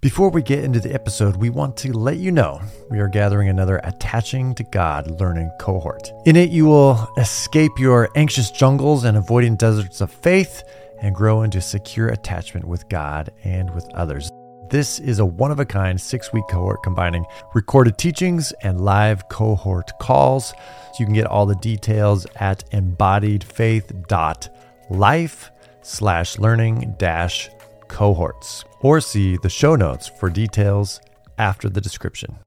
Before we get into the episode, we want to let you know we are gathering another Attaching to God learning cohort. In it, you will escape your anxious jungles and avoiding deserts of faith and grow into secure attachment with God and with others. This is a one of a kind six week cohort combining recorded teachings and live cohort calls. So you can get all the details at embodiedfaith.life slash learning dash cohorts or see the show notes for details after the description.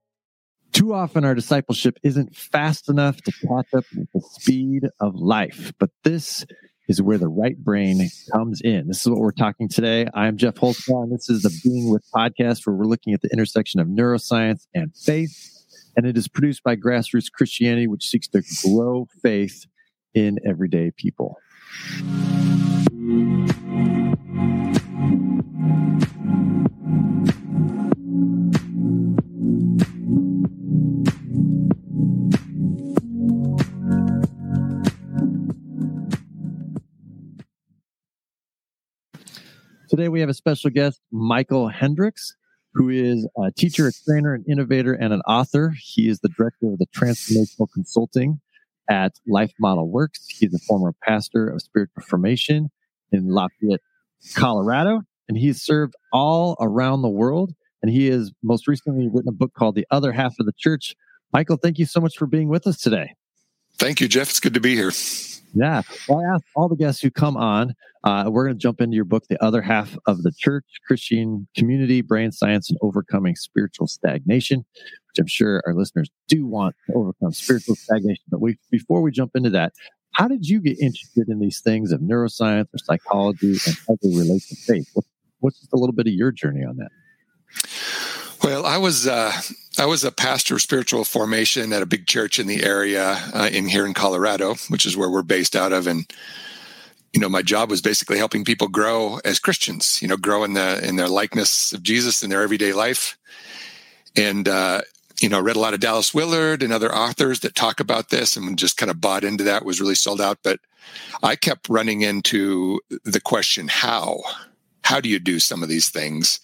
Too often, our discipleship isn't fast enough to catch up with the speed of life, but this is where the right brain comes in. This is what we're talking today. I'm Jeff Holsclaw, this is the Being With podcast, where we're looking at the intersection of neuroscience and faith. And it is produced by Grassroots Christianity, which seeks to grow faith in everyday people. Today we have a special guest, Michael Hendricks, who is a teacher, a trainer, an innovator, and an author. He is the director of the transformational consulting at Life Model Works. He's a former pastor of spiritual formation in Lafayette, Colorado, and he's served all around the world. And he has most recently written a book called The Other Half of the Church. Michael, thank you so much for being with us today. Thank you, Jeff. It's good to be here. Yeah. Well, I asked all the guests who come on. Uh, we're going to jump into your book, The Other Half of the Church Christian Community, Brain Science, and Overcoming Spiritual Stagnation, which I'm sure our listeners do want to overcome spiritual stagnation. But we, before we jump into that, how did you get interested in these things of neuroscience or psychology and how they relate to faith? What's just a little bit of your journey on that? Well, I was uh, I was a pastor of spiritual formation at a big church in the area uh, in here in Colorado, which is where we're based out of, and you know my job was basically helping people grow as Christians. You know, grow in the in their likeness of Jesus in their everyday life, and uh, you know read a lot of Dallas Willard and other authors that talk about this, and just kind of bought into that. Was really sold out, but I kept running into the question how how do you do some of these things?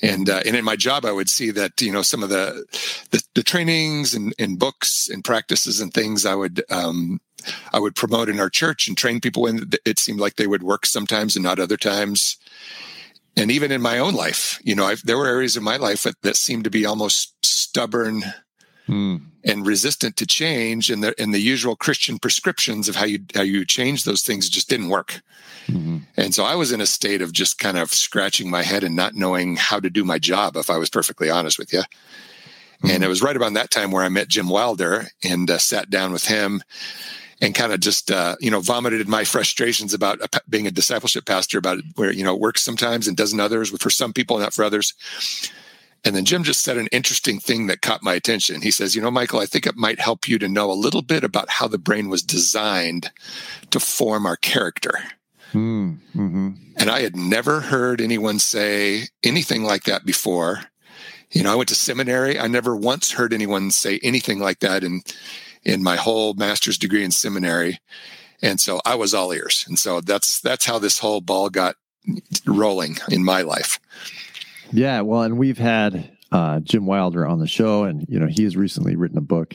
And uh, and in my job i would see that you know some of the the, the trainings and, and, books and practices and things i would um, i would promote in our church and train people in it seemed like they would work sometimes and not other times. And even in my own life you know I've, there were areas of my life that, that seemed to be almost stubborn hmm. and resistant to change and the and the usual christian prescriptions of how you how you change those things just didn't work Mm-hmm. And so I was in a state of just kind of scratching my head and not knowing how to do my job, if I was perfectly honest with you. Mm-hmm. And it was right around that time where I met Jim Wilder and uh, sat down with him and kind of just uh, you know vomited my frustrations about being a discipleship pastor about where you know it works sometimes and doesn't others for some people not for others and then jim just said an interesting thing that caught my attention he says you know michael i think it might help you to know a little bit about how the brain was designed to form our character Mm, hmm And I had never heard anyone say anything like that before. You know, I went to seminary. I never once heard anyone say anything like that in in my whole master's degree in seminary. And so I was all ears. And so that's that's how this whole ball got rolling in my life. Yeah, well, and we've had uh, Jim Wilder on the show, and you know he has recently written a book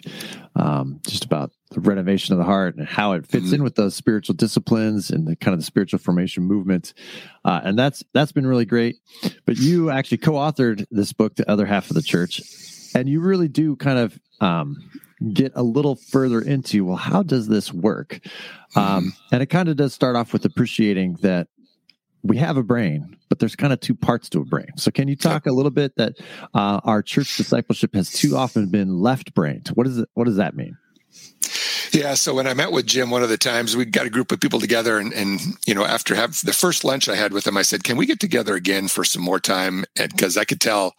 um, just about the renovation of the heart and how it fits mm-hmm. in with those spiritual disciplines and the kind of the spiritual formation movement, uh, and that's that's been really great. But you actually co-authored this book, "The Other Half of the Church," and you really do kind of um, get a little further into well, how does this work? Um, mm-hmm. and it kind of does start off with appreciating that we have a brain, but there's kind of two parts to a brain. So, can you talk a little bit that uh, our church discipleship has too often been left brained? What does it, what does that mean? Yeah, so when I met with Jim one of the times, we got a group of people together, and, and you know, after have the first lunch I had with him, I said, "Can we get together again for some more time?" Because I could tell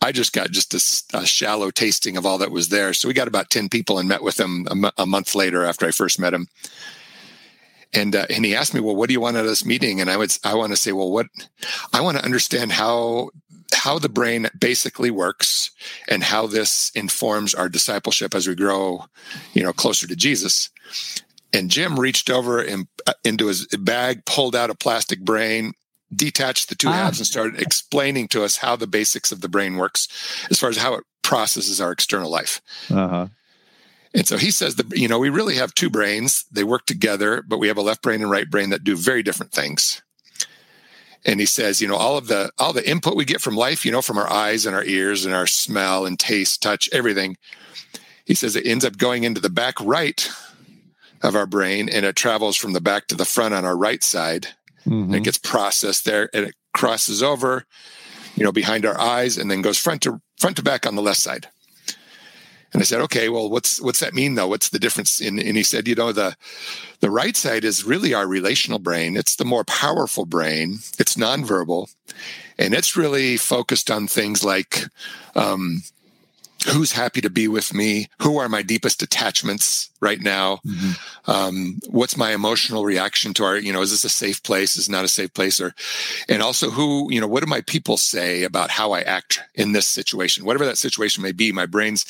I just got just a, a, shallow tasting of all that was there. So we got about ten people and met with him a, m- a month later after I first met him and uh, and he asked me, well, what do you want out of this meeting? And I would I want to say, well, what I want to understand how how the brain basically works and how this informs our discipleship as we grow, you know, closer to Jesus. And Jim reached over and uh, into his bag, pulled out a plastic brain, detached the two ah. halves and started explaining to us how the basics of the brain works as far as how it processes our external life. Uh-huh. And so he says that, you know, we really have two brains. They work together, but we have a left brain and right brain that do very different things. And he says, you know, all of the all the input we get from life, you know, from our eyes and our ears and our smell and taste, touch, everything. He says it ends up going into the back right of our brain and it travels from the back to the front on our right side. Mm-hmm. it gets processed there and it crosses over, you know, behind our eyes and then goes front to front to back on the left side. And I said, okay, well, what's what's that mean though? What's the difference? In, and he said, you know, the the right side is really our relational brain. It's the more powerful brain. It's nonverbal, and it's really focused on things like um, who's happy to be with me? Who are my deepest attachments right now? Mm-hmm. um, what's my emotional reaction to our you know is this a safe place? Is not a safe place? Or and also who you know what do my people say about how i act in this situation? Whatever that situation may be my brain's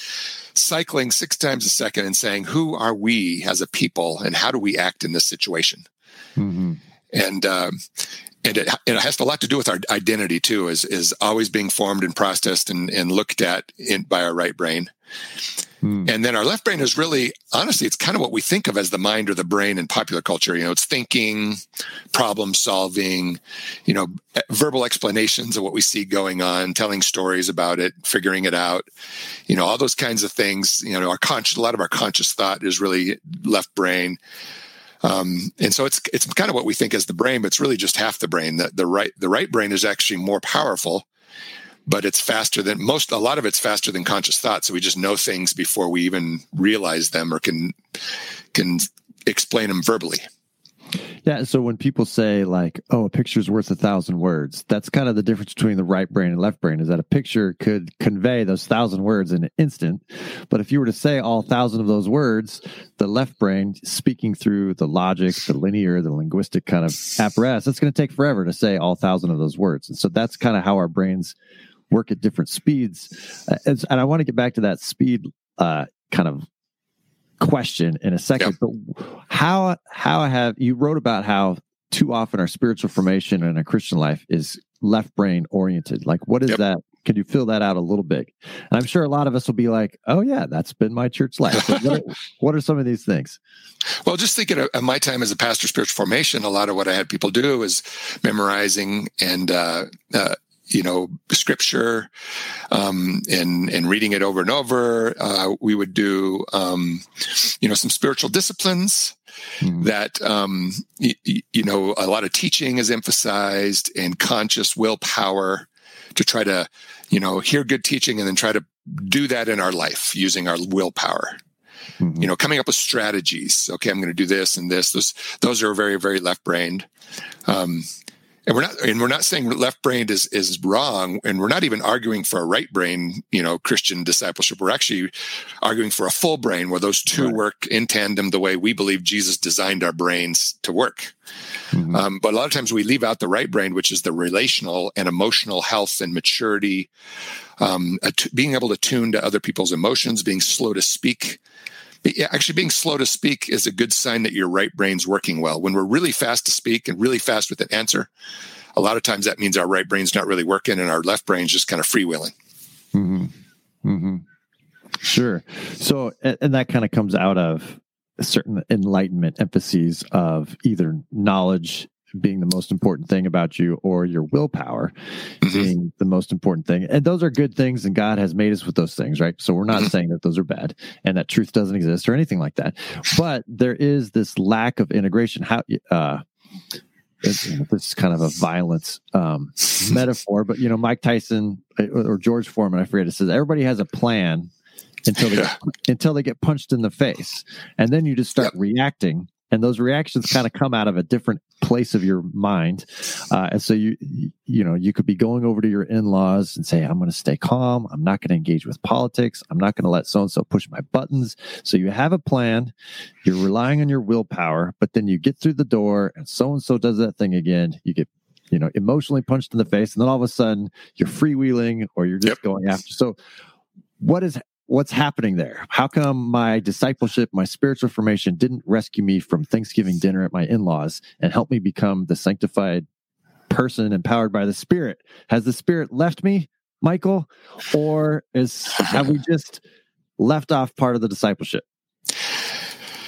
cycling six times a second and saying who are we as a people and how do we act in this situation? Mm-hmm. and um, and it, it has a lot to do with our identity too is is always being formed and processed and, and looked at in, by our right brain. Hmm. and then our left brain is really honestly it's kind of what we think of as the mind or the brain in popular culture. You know it's thinking problem solving you know verbal explanations of what we see going on telling stories about it figuring it out you know all those kinds of things. You know our conscious a lot of our conscious thought is really left brain um, and so it's it's kind of what we think as the brain, but it's really just half the brain. The, the right the right brain is actually more powerful, but it's faster than most. A lot of it's faster than conscious thought. So we just know things before we even realize them or can can explain them verbally. Yeah. So when people say like, "Oh, a picture is worth a thousand words," that's kind of the difference between the right brain and left brain. Is that a picture could convey those thousand words in an instant, but if you were to say all thousand of those words, the left brain, speaking through the logic, the linear, the linguistic kind of apparatus, it's going to take forever to say all thousand of those words. And so that's kind of how our brains work at different speeds. Uh, and I want to get back to that speed uh, kind of question in a second. Yep. But how how have you wrote about how too often our spiritual formation in a Christian life is left brain oriented? Like, what is yep. that? Could you fill that out a little bit? And I'm sure a lot of us will be like, "Oh yeah, that's been my church life." what, are, what, are, some of these things? Well, just thinking of my time as a pastor, spiritual formation, a lot of what I had people do is memorizing and uh, uh, you know scripture um, and and reading it over and over. Uh, we would do um, you know some spiritual disciplines mm-hmm. that um, y- y- you know a lot of teaching is emphasized and conscious willpower to try to you know hear good teaching and then try to do that in our life using our willpower. Mm-hmm. You know, coming up with strategies. Okay, I'm going to do this and this. Those those are very very left brained. Um, and we're not and we're not saying left brained is is wrong and we're not even arguing for a right brain you know christian discipleship we're actually arguing for a full brain where those two right. work in tandem the way we believe jesus designed our brains to work mm-hmm. um, but a lot of times we leave out the right brain which is the relational and emotional health and maturity um, being able to tune to other people's emotions being slow to speak actually being slow to speak is a good sign that your right brain's working well. When we're really fast to speak and really fast with an answer, a lot of times that means our right brain's not really working and our left brain's just kind of freewheeling. Mm-hmm. Mm-hmm. Sure. So, and that kind of comes out of certain enlightenment emphases of either knowledge being the most important thing about you or your willpower mm-hmm. being the most important thing. And those are good things and God has made us with those things, right? So we're not mm-hmm. saying that those are bad and that truth doesn't exist or anything like that. But there is this lack of integration. How uh this is kind of a violent um, metaphor, but you know, Mike Tyson uh, or George Foreman, I forget, it says everybody has a plan until they get, until they get punched in the face, and then you just start yep. reacting and those reactions kind of come out of a different place of your mind. Uh, and so you you know you could be going over to your in-laws and say i'm going to stay calm. I'm not going to engage with politics. I'm not going to let so and so push my buttons. So you have a plan. You're relying on your willpower but then you get through the door and so and so does that thing again. You get you know emotionally punched in the face and then all of a sudden you're freewheeling or you're just yep. going after. So what is what's happening there? How come my discipleship, my spiritual formation didn't rescue me from Thanksgiving dinner at my in laws and help me become the sanctified person empowered by the Spirit. Has the Spirit left me, Michael, or is have we just left off part of the discipleship?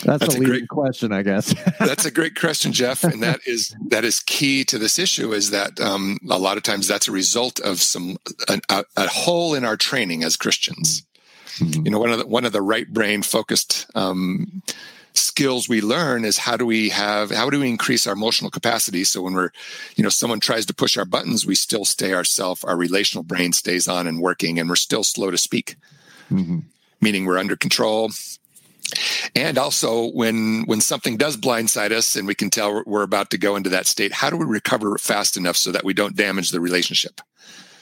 That's, that's a, leading great question, I guess. that's a great question, Jeff, and that is that is key to this issue. Is that um, a lot of times that's a result of some a, a hole in our training as Christians. Mm-hmm. You know, one of the one of the right brain focused um, skills we learn is how do we have how do we increase our emotional capacity so when we're you know someone tries to push our buttons we still stay ourself our relational brain stays on and working and we're still slow to speak mm-hmm. meaning we're under control and also when when something does blindside us and we can tell we're about to go into that state how do we recover fast enough so that we don't damage the relationship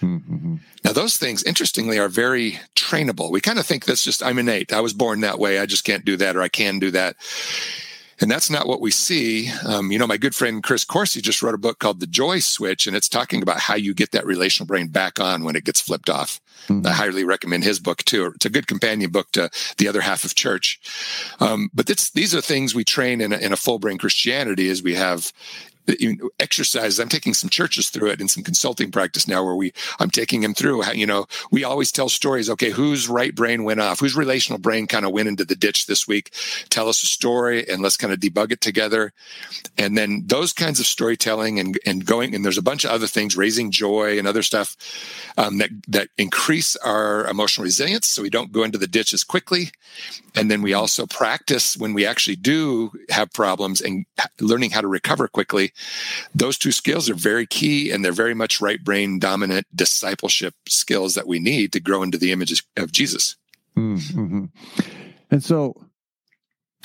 mm-hmm. now those things interestingly are very trainable we kind of think that's just i'm innate i was born that way i just can't do that or i can do that and that's not what we see. Um, you know, my good friend Chris Coursey just wrote a book called The Joy Switch, and it's talking about how you get that relational brain back on when it gets flipped off. Mm-hmm. I highly recommend his book too. It's a good companion book to the other half of church. Um, but these are things we train in a, in a full brain Christianity as we have exercises. I'm taking some churches through it in some consulting practice now where we, I'm taking them through you know, we always tell stories. Okay. Whose right brain went off? Whose relational brain kind of went into the ditch this week? Tell us a story and let's kind of debug it together. And then those kinds of storytelling and, and going, and there's a bunch of other things, raising joy and other stuff um, that, that increase our emotional resilience. So we don't go into the ditch as quickly. And then we also practice when we actually do have problems and learning how to recover quickly those two skills are very key and they're very much right brain dominant discipleship skills that we need to grow into the images of Jesus. Mm-hmm. And so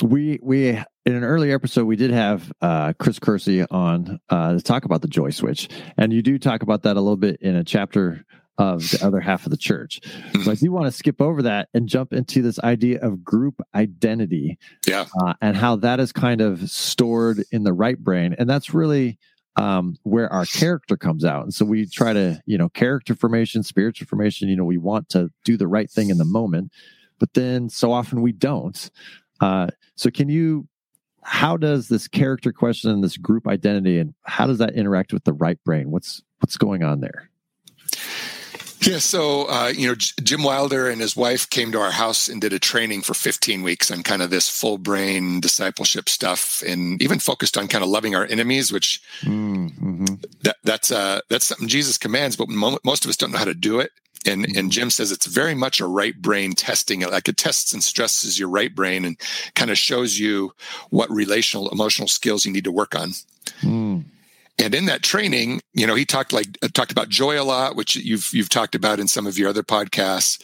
we we in an earlier episode we did have uh, Chris Coursey on uh, to talk about the joy switch, and you do talk about that a little bit in a chapter of the other half of the church. So I do want to skip over that and jump into this idea of group identity. Yeah. Uh, and how that is kind of stored in the right brain. And that's really um, where our character comes out. And so we try to, you know, character formation, spiritual formation, you know, we want to do the right thing in the moment, but then so often we don't. Uh, so can you, how does this character question and this group identity and how does that interact with the right brain? What's, what's going on there? Yeah, so uh, you know, Jim Wilder and his wife came to our house and did a training for 15 weeks on kind of this full brain discipleship stuff, and even focused on kind of loving our enemies, which mm-hmm. that, that's uh, that's something Jesus commands, but most of us don't know how to do it. And and Jim says it's very much a right brain testing. Like it tests and stresses your right brain and kind of shows you what relational emotional skills you need to work on. Mm. And in that training, you know, he talked like uh, talked about joy a lot, which you've you've talked about in some of your other podcasts.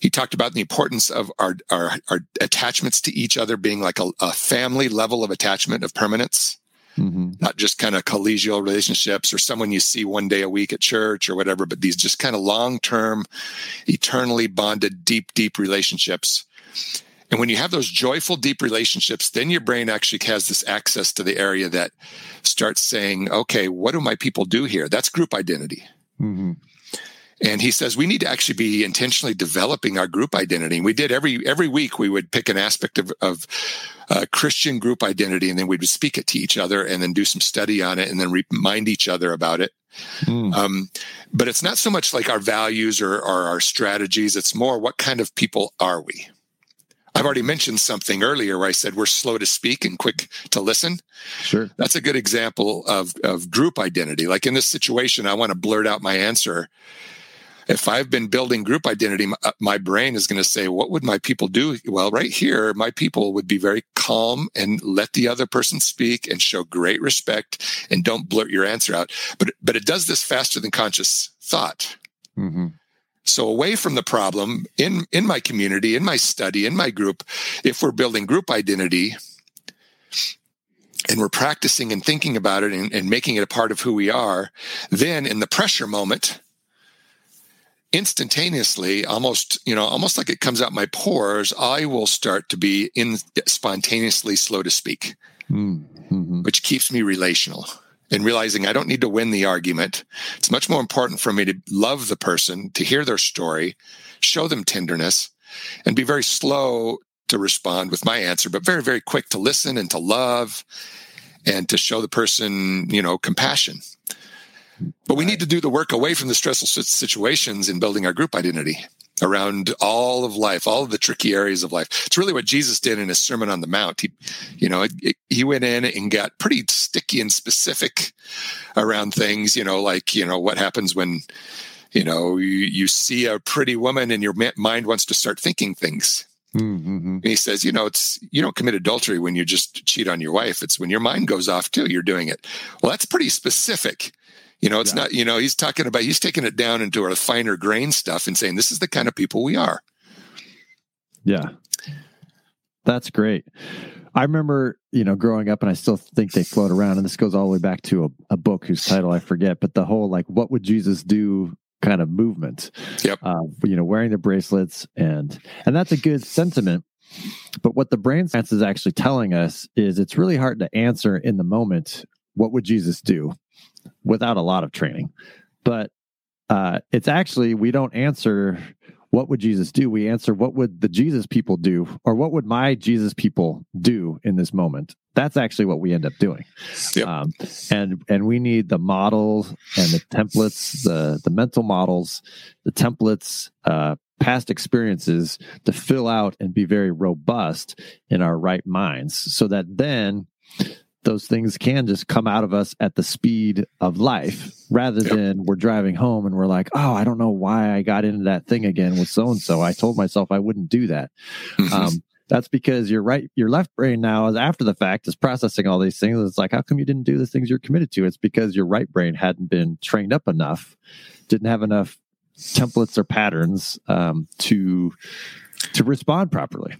He talked about the importance of our our, our attachments to each other being like a, a family level of attachment of permanence, mm-hmm. not just kind of collegial relationships or someone you see one day a week at church or whatever, but these just kind of long term, eternally bonded, deep, deep relationships and when you have those joyful, deep relationships, then your brain actually has this access to the area that starts saying, okay, what do my people do here? That's group identity. Mm-hmm. And he says we need to actually be intentionally developing our group identity. And we did every every week. We would pick an aspect of, of uh, Christian group identity, and then we would speak it to each other, and then do some study on it, and then remind each other about it. Mm. Um, but it's not so much like our values or, or our strategies. It's more what kind of people are we? I've already mentioned something earlier where I said we're slow to speak and quick to listen. Sure. That's a good example of, of group identity. Like in this situation, I want to blurt out my answer. If I've been building group identity, my, my brain is going to say, What would my people do? Well, right here, my people would be very calm and let the other person speak and show great respect and don't blurt your answer out. But, but it does this faster than conscious thought. Mm-hmm. So away from the problem in, in my community, in my study, in my group, if we're building group identity and we're practicing and thinking about it and, and making it a part of who we are, then in the pressure moment, instantaneously almost you know almost like it comes out my pores i will start to be in spontaneously slow to speak mm-hmm. which keeps me relational and realizing I don't need to win the argument. It's much more important for me to love the person, to hear their story, show them tenderness, and be very slow to respond with my answer, but very, very quick to listen and to love and to show the person, you know, compassion. But we need to do the work away from the stressful situations in building our group identity around all of life, all of the tricky areas of life. It's really what Jesus did in his Sermon on the Mount. He, you know, he went in and got pretty sticky and specific around things, you know, like, you know, what happens when, you know, you, you see a pretty woman and your mind wants to start thinking things. Mm-hmm. he says, you know, it's you don't commit adultery when you just cheat on your wife. It's when your mind goes off too. You're doing it. Well, that's pretty specific. You know, it's yeah. not. You know, he's talking about he's taking it down into a finer grain stuff and saying this is the kind of people we are. Yeah, that's great. I remember, you know, growing up, and I still think they float around. And this goes all the way back to a, a book whose title I forget, but the whole like, what would Jesus do kind of movement. Yep. Uh, you know, wearing the bracelets and and that's a good sentiment. But what the brain science is actually telling us is it's really hard to answer in the moment. What would Jesus do without a lot of training? But uh, it's actually we don't answer what would Jesus do? We answer what would the Jesus people do, or what would my Jesus people do in this moment? That's actually what we end up doing. Yep. Um, and and we need the models and the templates, the the mental models, the templates, uh, past experiences to fill out and be very robust in our right minds, so that then those things can just come out of us at the speed of life rather yep. than we're driving home and we're like, oh, I don't know why I got into that thing again with so and so. I told myself I wouldn't do that. Mm-hmm. Um, that's because your right, your left brain now is after the fact is processing all these things. It's like, how come you didn't do the things you're committed to? It's because your right brain hadn't been trained up enough, didn't have enough templates or patterns um, to to respond properly.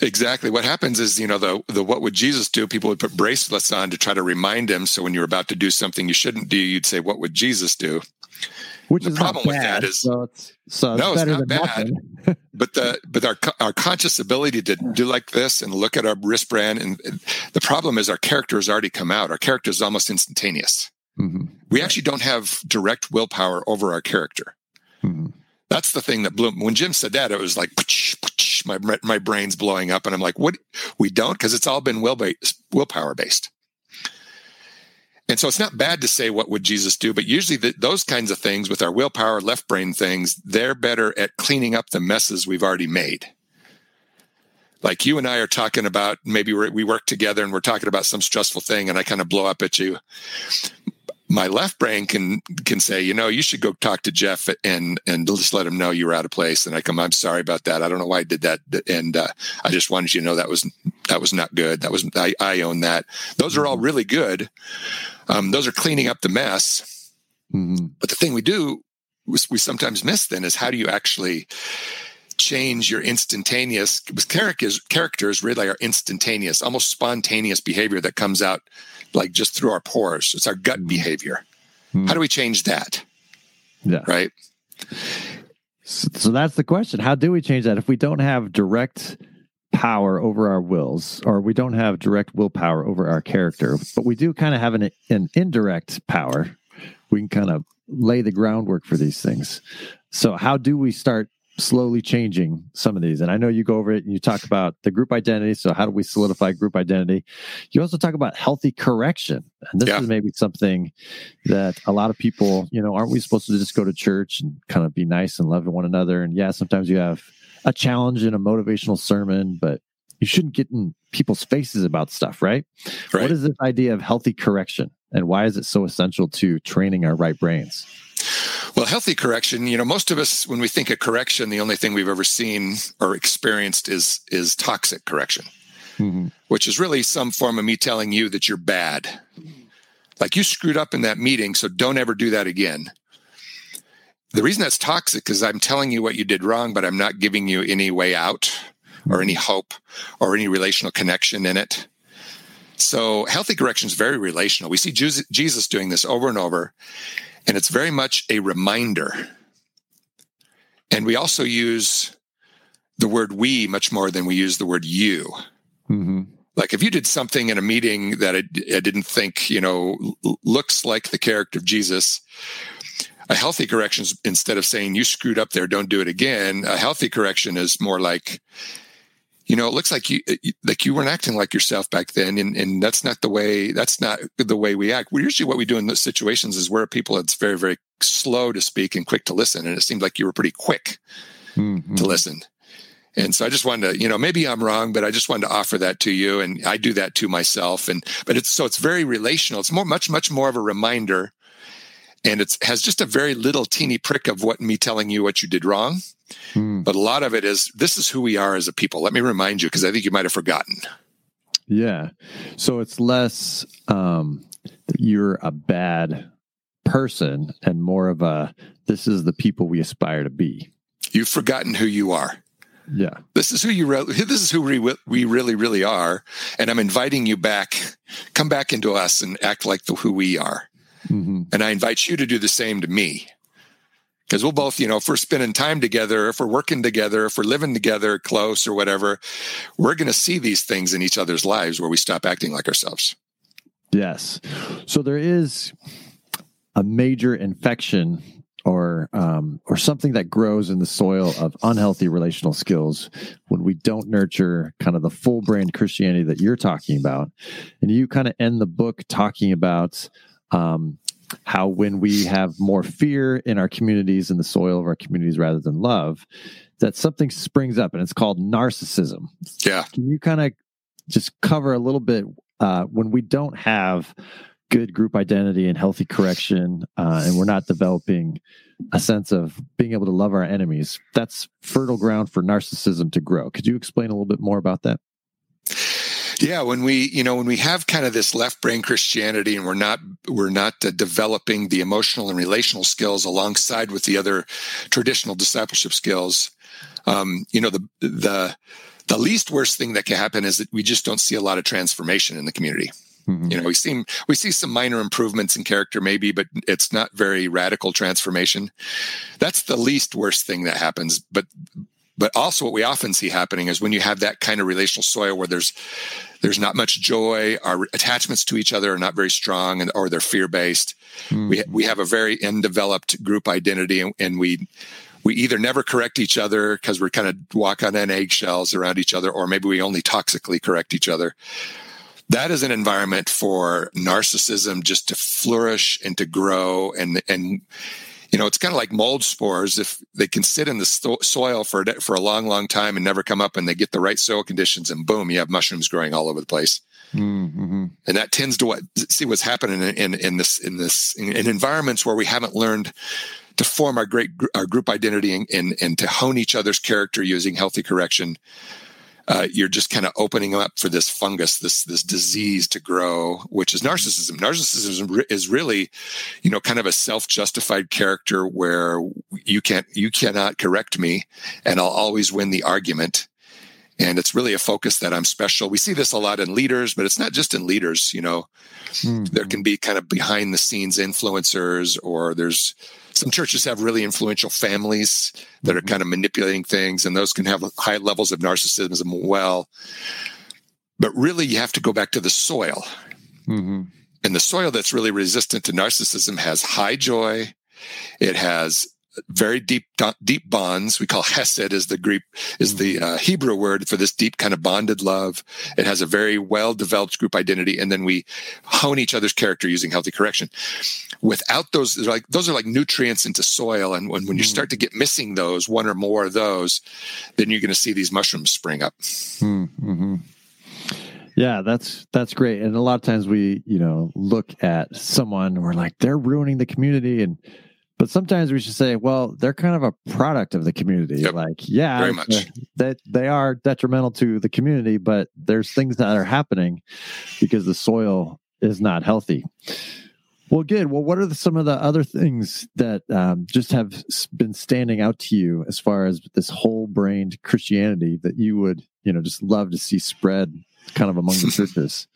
Exactly. What happens is, you know, the the what would Jesus do? People would put bracelets on to try to remind him. So when you're about to do something you shouldn't do, you'd say, "What would Jesus do?" Which the is problem with that is so it's, so it's no, it's not bad. but the but our our conscious ability to do like this and look at our wristband and, and the problem is our character has already come out. Our character is almost instantaneous. Mm-hmm. We right. actually don't have direct willpower over our character. Mm-hmm. That's the thing that blew. When Jim said that, it was like my my brain's blowing up, and I'm like, "What? We don't?" Because it's all been will based, willpower based. And so it's not bad to say what would Jesus do, but usually the, those kinds of things with our willpower, left brain things, they're better at cleaning up the messes we've already made. Like you and I are talking about maybe we work together and we're talking about some stressful thing, and I kind of blow up at you my left brain can can say, you know, you should go talk to Jeff and and just let him know you were out of place. And I come, I'm sorry about that. I don't know why I did that, and uh, I just wanted you to know that was that was not good. That was I, I own that. Those are all mm-hmm. really good. Um, those are cleaning up the mess. Mm-hmm. But the thing we do, we sometimes miss then is how do you actually change your instantaneous because characters characters really are instantaneous almost spontaneous behavior that comes out like just through our pores. It's our gut mm. behavior. Mm. How do we change that? Yeah. Right. So, so that's the question. How do we change that if we don't have direct power over our wills or we don't have direct willpower over our character, but we do kind of have an, an indirect power? We can kind of lay the groundwork for these things. So, how do we start slowly changing some of these. And I know you go over it and you talk about the group identity. So, how do we solidify group identity? You also talk about healthy correction. And this yeah. is maybe something that a lot of people, you know, aren't we supposed to just go to church and kind of be nice and love one another? And yeah, sometimes you have a challenge in a motivational sermon, but you shouldn't get in people's faces about stuff, right? right? What is this idea of healthy correction? And why is it so essential to training our right brains? Well, healthy correction, you know, most of us, when we think of correction, the only thing we've ever seen or experienced is is toxic correction, mm-hmm. which is really some form of me telling you that you're bad. Like you screwed up in that meeting, so don't ever do that again. The reason that's toxic is I'm telling you what you did wrong, but I'm not giving you any way out or any mm-hmm. hope or any relational connection in it. So healthy correction is very relational. We see Jesus doing this over and over. And it's very much a reminder. And we also use the word we much more than we use the word you. Mm-hmm. Like if you did something in a meeting that I, I didn't think, you know, looks like the character of Jesus, a healthy correction is instead of saying you screwed up there, don't do it again. A healthy correction is more like you know, it looks like you like you weren't acting like yourself back then, and and that's not the way that's not the way we act. We usually what we do in those situations is we're people that's very very slow to speak and quick to listen, and it seemed like you were pretty quick mm-hmm. to listen. And so I just wanted to, you know, maybe I'm wrong, but I just wanted to offer that to you, and I do that to myself. And but it's so it's very relational. It's more much much more of a reminder, and it has just a very little teeny prick of what me telling you what you did wrong Hmm. But a lot of it is this is who we are as a people. Let me remind you because I think you might have forgotten. Yeah. So it's less um, you're a bad person and more of a this is the people we aspire to be. You've forgotten who you are. Yeah. This is who you re- this is who we, we really really are and I'm inviting you back come back into us and act like the who we are. Mm-hmm. And I invite you to do the same to me because we'll both, you know, if we're spending time together, if we're working together, if we're living together close or whatever, we're going to see these things in each other's lives where we stop acting like ourselves. Yes. So there is a major infection or um, or something that grows in the soil of unhealthy relational skills when we don't nurture kind of the full brand Christianity that you're talking about. And you kind of end the book talking about um, how when we have more fear in our communities in the soil of our communities rather than love that something springs up and it's called narcissism. Yeah. Can you kind of just cover a little bit uh, when we don't have good group identity and healthy correction uh, and we're not developing a sense of being able to love our enemies that's fertile ground for narcissism to grow. Could you explain a little bit more about that yeah, when we, you know, when we have kind of this left brain Christianity and we're not we're not uh, developing the emotional and relational skills alongside with the other traditional discipleship skills, um, you know, the the the least worst thing that can happen is that we just don't see a lot of transformation in the community. Mm-hmm. You know, we see we see some minor improvements in character, maybe, but it's not very radical transformation. That's the least worst thing that happens. But but also what we often see happening is when you have that kind of relational soil where there's there's not much joy our attachments to each other are not very strong and or they're fear based mm-hmm. we we have a very undeveloped group identity and, and we we either never correct each other because we're kind of walk on eggshells around each other or maybe we only toxically correct each other that is an environment for narcissism just to flourish and to grow and and you know, it's kind of like mold spores. If they can sit in the soil for for a long, long time and never come up, and they get the right soil conditions, and boom, you have mushrooms growing all over the place. Mm-hmm. And that tends to what see what's happening in, in, in this in this in, in, environments where we haven't learned to form our great our group identity and, and, and to hone each other's character using healthy correction uh, you're just kind of opening up for this fungus, this this disease to grow, which is narcissism. Narcissism is really, you know, kind of a self-justified character where you can't you cannot correct me, and I'll always win the argument. And it's really a focus that I'm special. We see this a lot in leaders, but it's not just in leaders. You know, mm-hmm. there can be kind of behind the scenes influencers, or there's some churches have really influential families that are mm-hmm. kind of manipulating things, and those can have high levels of narcissism well. But really, you have to go back to the soil. Mm-hmm. And the soil that's really resistant to narcissism has high joy. It has very deep deep bonds. We call hesed is the greek is the uh, hebrew word for this deep kind of bonded love. It has a very well developed group identity and then we hone each other's character using healthy correction. Without those like those are like nutrients into soil and when, when you start to get missing those one or more of those then you're going to see these mushrooms spring up. Mm-hmm. Yeah, that's that's great. And a lot of times we, you know, look at someone and we're like, they're ruining the community and but sometimes we should say, well, they're kind of a product of the community. Yep. Like, yeah, very much. That they, are detrimental to the community, but there's things that are happening because the soil is not healthy. Well, good. Well, what are the, some of the other things that um, just have been standing out to you as far as this whole brained Christianity that you would, you know, just love to see spread kind of among the churches?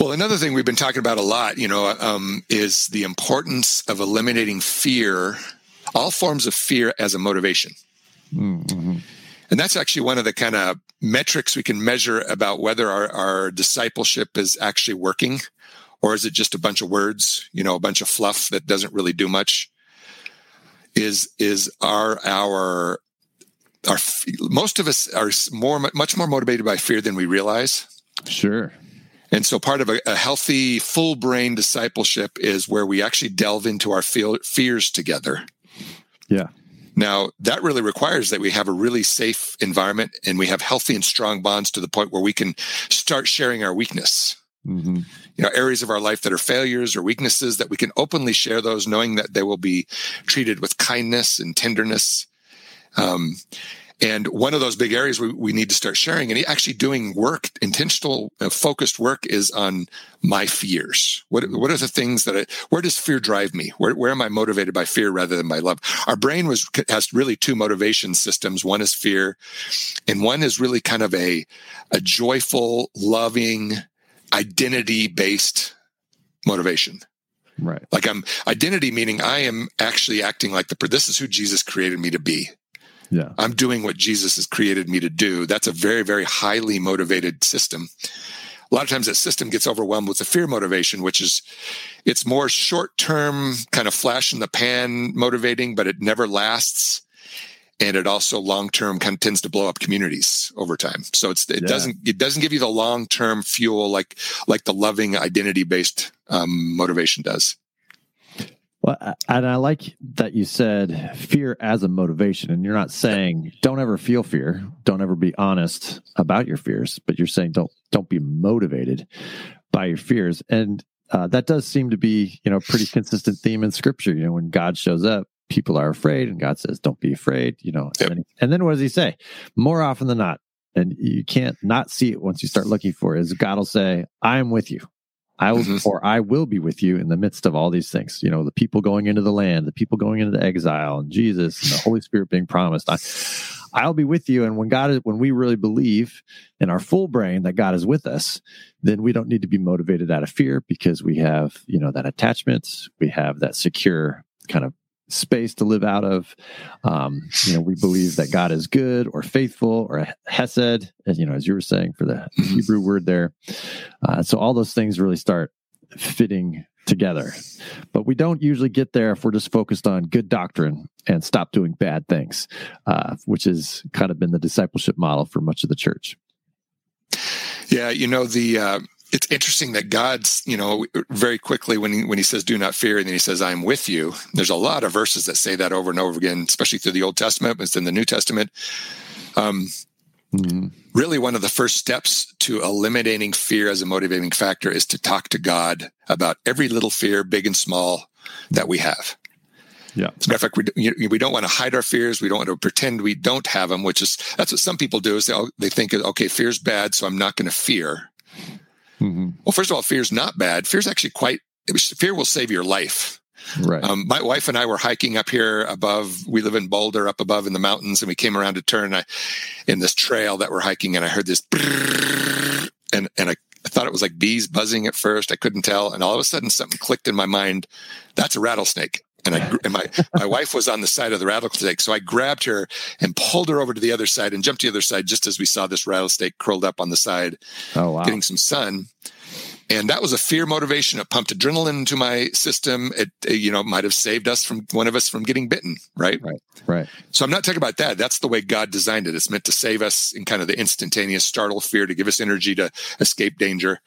Well, another thing we've been talking about a lot, you know, um, is the importance of eliminating fear, all forms of fear as a motivation. Mm-hmm. And that's actually one of the kind of metrics we can measure about whether our, our discipleship is actually working or is it just a bunch of words, you know, a bunch of fluff that doesn't really do much. Is is are our our most of us are more much more motivated by fear than we realize. Sure. And so part of a, a healthy, full brain discipleship is where we actually delve into our fears together. Yeah. Now, that really requires that we have a really safe environment and we have healthy and strong bonds to the point where we can start sharing our weakness. Mm-hmm. You know, areas of our life that are failures or weaknesses that we can openly share those, knowing that they will be treated with kindness and tenderness. Um, and one of those big areas we, we need to start sharing and actually doing work, intentional, uh, focused work is on my fears. What, what are the things that I, where does fear drive me? Where, where am I motivated by fear rather than by love? Our brain was, has really two motivation systems. One is fear and one is really kind of a, a joyful, loving, identity based motivation. Right. Like I'm identity meaning I am actually acting like the, this is who Jesus created me to be. Yeah. I'm doing what Jesus has created me to do. That's a very, very highly motivated system. A lot of times that system gets overwhelmed with the fear motivation, which is it's more short term, kind of flash in the pan motivating, but it never lasts. And it also long term kind of tends to blow up communities over time. So it's it yeah. doesn't it doesn't give you the long term fuel like like the loving identity based um, motivation does. Well, and I like that you said fear as a motivation, and you're not saying don't ever feel fear, don't ever be honest about your fears, but you're saying don't don't be motivated by your fears, and uh, that does seem to be you know a pretty consistent theme in Scripture. You know, when God shows up, people are afraid, and God says, "Don't be afraid." You know, yep. and, and then what does He say? More often than not, and you can't not see it once you start looking for it. Is God will say, "I am with you." I will, mm-hmm. or I will be with you in the midst of all these things. You know, the people going into the land, the people going into the exile, and Jesus and the Holy Spirit being promised. I, I'll be with you. And when God is, when we really believe in our full brain that God is with us, then we don't need to be motivated out of fear because we have, you know, that attachment, we have that secure kind of space to live out of. Um, you know, we believe that God is good or faithful or hesed, as you know, as you were saying for the mm-hmm. Hebrew word there. Uh, so all those things really start fitting together. But we don't usually get there if we're just focused on good doctrine and stop doing bad things, uh, which has kind of been the discipleship model for much of the church. Yeah, you know the uh, it's interesting that God's, you know, very quickly when he, when he says, do not fear, and then he says, I'm with you. There's a lot of verses that say that over and over again, especially through the Old Testament, but it's in the New Testament. Um, mm-hmm. Really, one of the first steps to eliminating fear as a motivating factor is to talk to God about every little fear, big and small, that we have. Yeah. As a matter of fact, we, we don't want to hide our fears. We don't want to pretend we don't have them, which is, that's what some people do is they, they think, okay, fear's bad, so I'm not going to fear. Mm-hmm. Well, first of all, fear is not bad. Fear is actually quite, fear will save your life. Right. Um, my wife and I were hiking up here above. We live in Boulder, up above in the mountains, and we came around a turn I, in this trail that we're hiking, and I heard this, and and I, I thought it was like bees buzzing at first. I couldn't tell, and all of a sudden something clicked in my mind. That's a rattlesnake and I and my my wife was on the side of the rattlesnake, so I grabbed her and pulled her over to the other side and jumped to the other side just as we saw this rattlesnake curled up on the side, oh, wow. getting some sun. And that was a fear motivation. It pumped adrenaline into my system. It, you know, might have saved us from one of us from getting bitten, right? Right. Right. So I'm not talking about that. That's the way God designed it. It's meant to save us in kind of the instantaneous startle fear to give us energy to escape danger.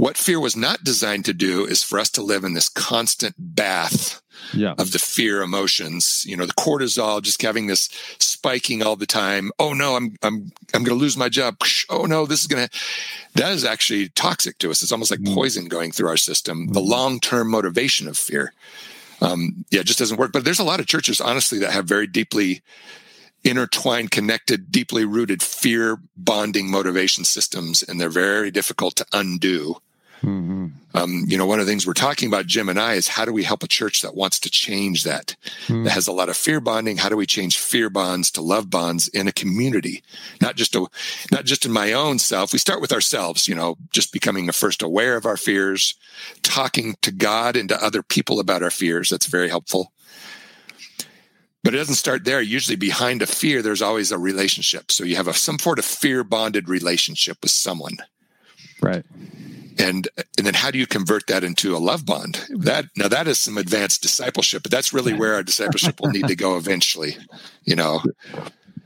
What fear was not designed to do is for us to live in this constant bath yeah. of the fear emotions. You know, the cortisol, just having this spiking all the time. Oh no, I'm I'm I'm going to lose my job. Oh no, this is going to. That is actually toxic to us. It's almost like mm. poison going through our system. Mm. The long term motivation of fear, um, yeah, it just doesn't work. But there's a lot of churches, honestly, that have very deeply intertwined, connected, deeply rooted fear bonding motivation systems, and they're very difficult to undo. Mm-hmm. Um, you know, one of the things we're talking about, Jim and I, is how do we help a church that wants to change that, mm-hmm. that has a lot of fear bonding? How do we change fear bonds to love bonds in a community, not just a, not just in my own self? We start with ourselves, you know, just becoming first aware of our fears, talking to God and to other people about our fears. That's very helpful. But it doesn't start there. Usually behind a fear, there's always a relationship. So you have a, some sort of fear bonded relationship with someone. Right and and then how do you convert that into a love bond that now that is some advanced discipleship but that's really where our discipleship will need to go eventually you know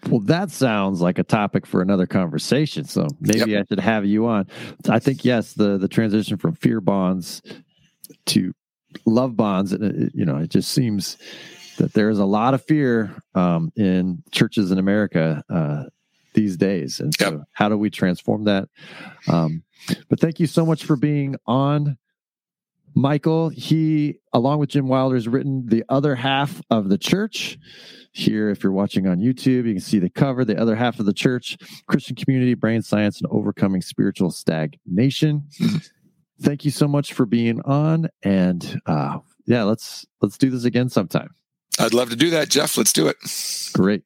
Well, that sounds like a topic for another conversation. So maybe yep. I should have you on. I think yes, the the transition from fear bonds to love bonds, you know, it just seems that there is a lot of fear um, in churches in America uh, these days, and so yep. how do we transform that? Um, but thank you so much for being on. Michael, he, along with Jim Wilder, has written The Other Half of the Church. Here, if you're watching on YouTube, you can see the cover, The Other Half of the Church, Christian Community, Brain Science, and Overcoming Spiritual Stagnation. Thank you so much for being on. And uh, yeah, let's let's do this again sometime. I'd love to do that, Jeff. Let's do it. Great.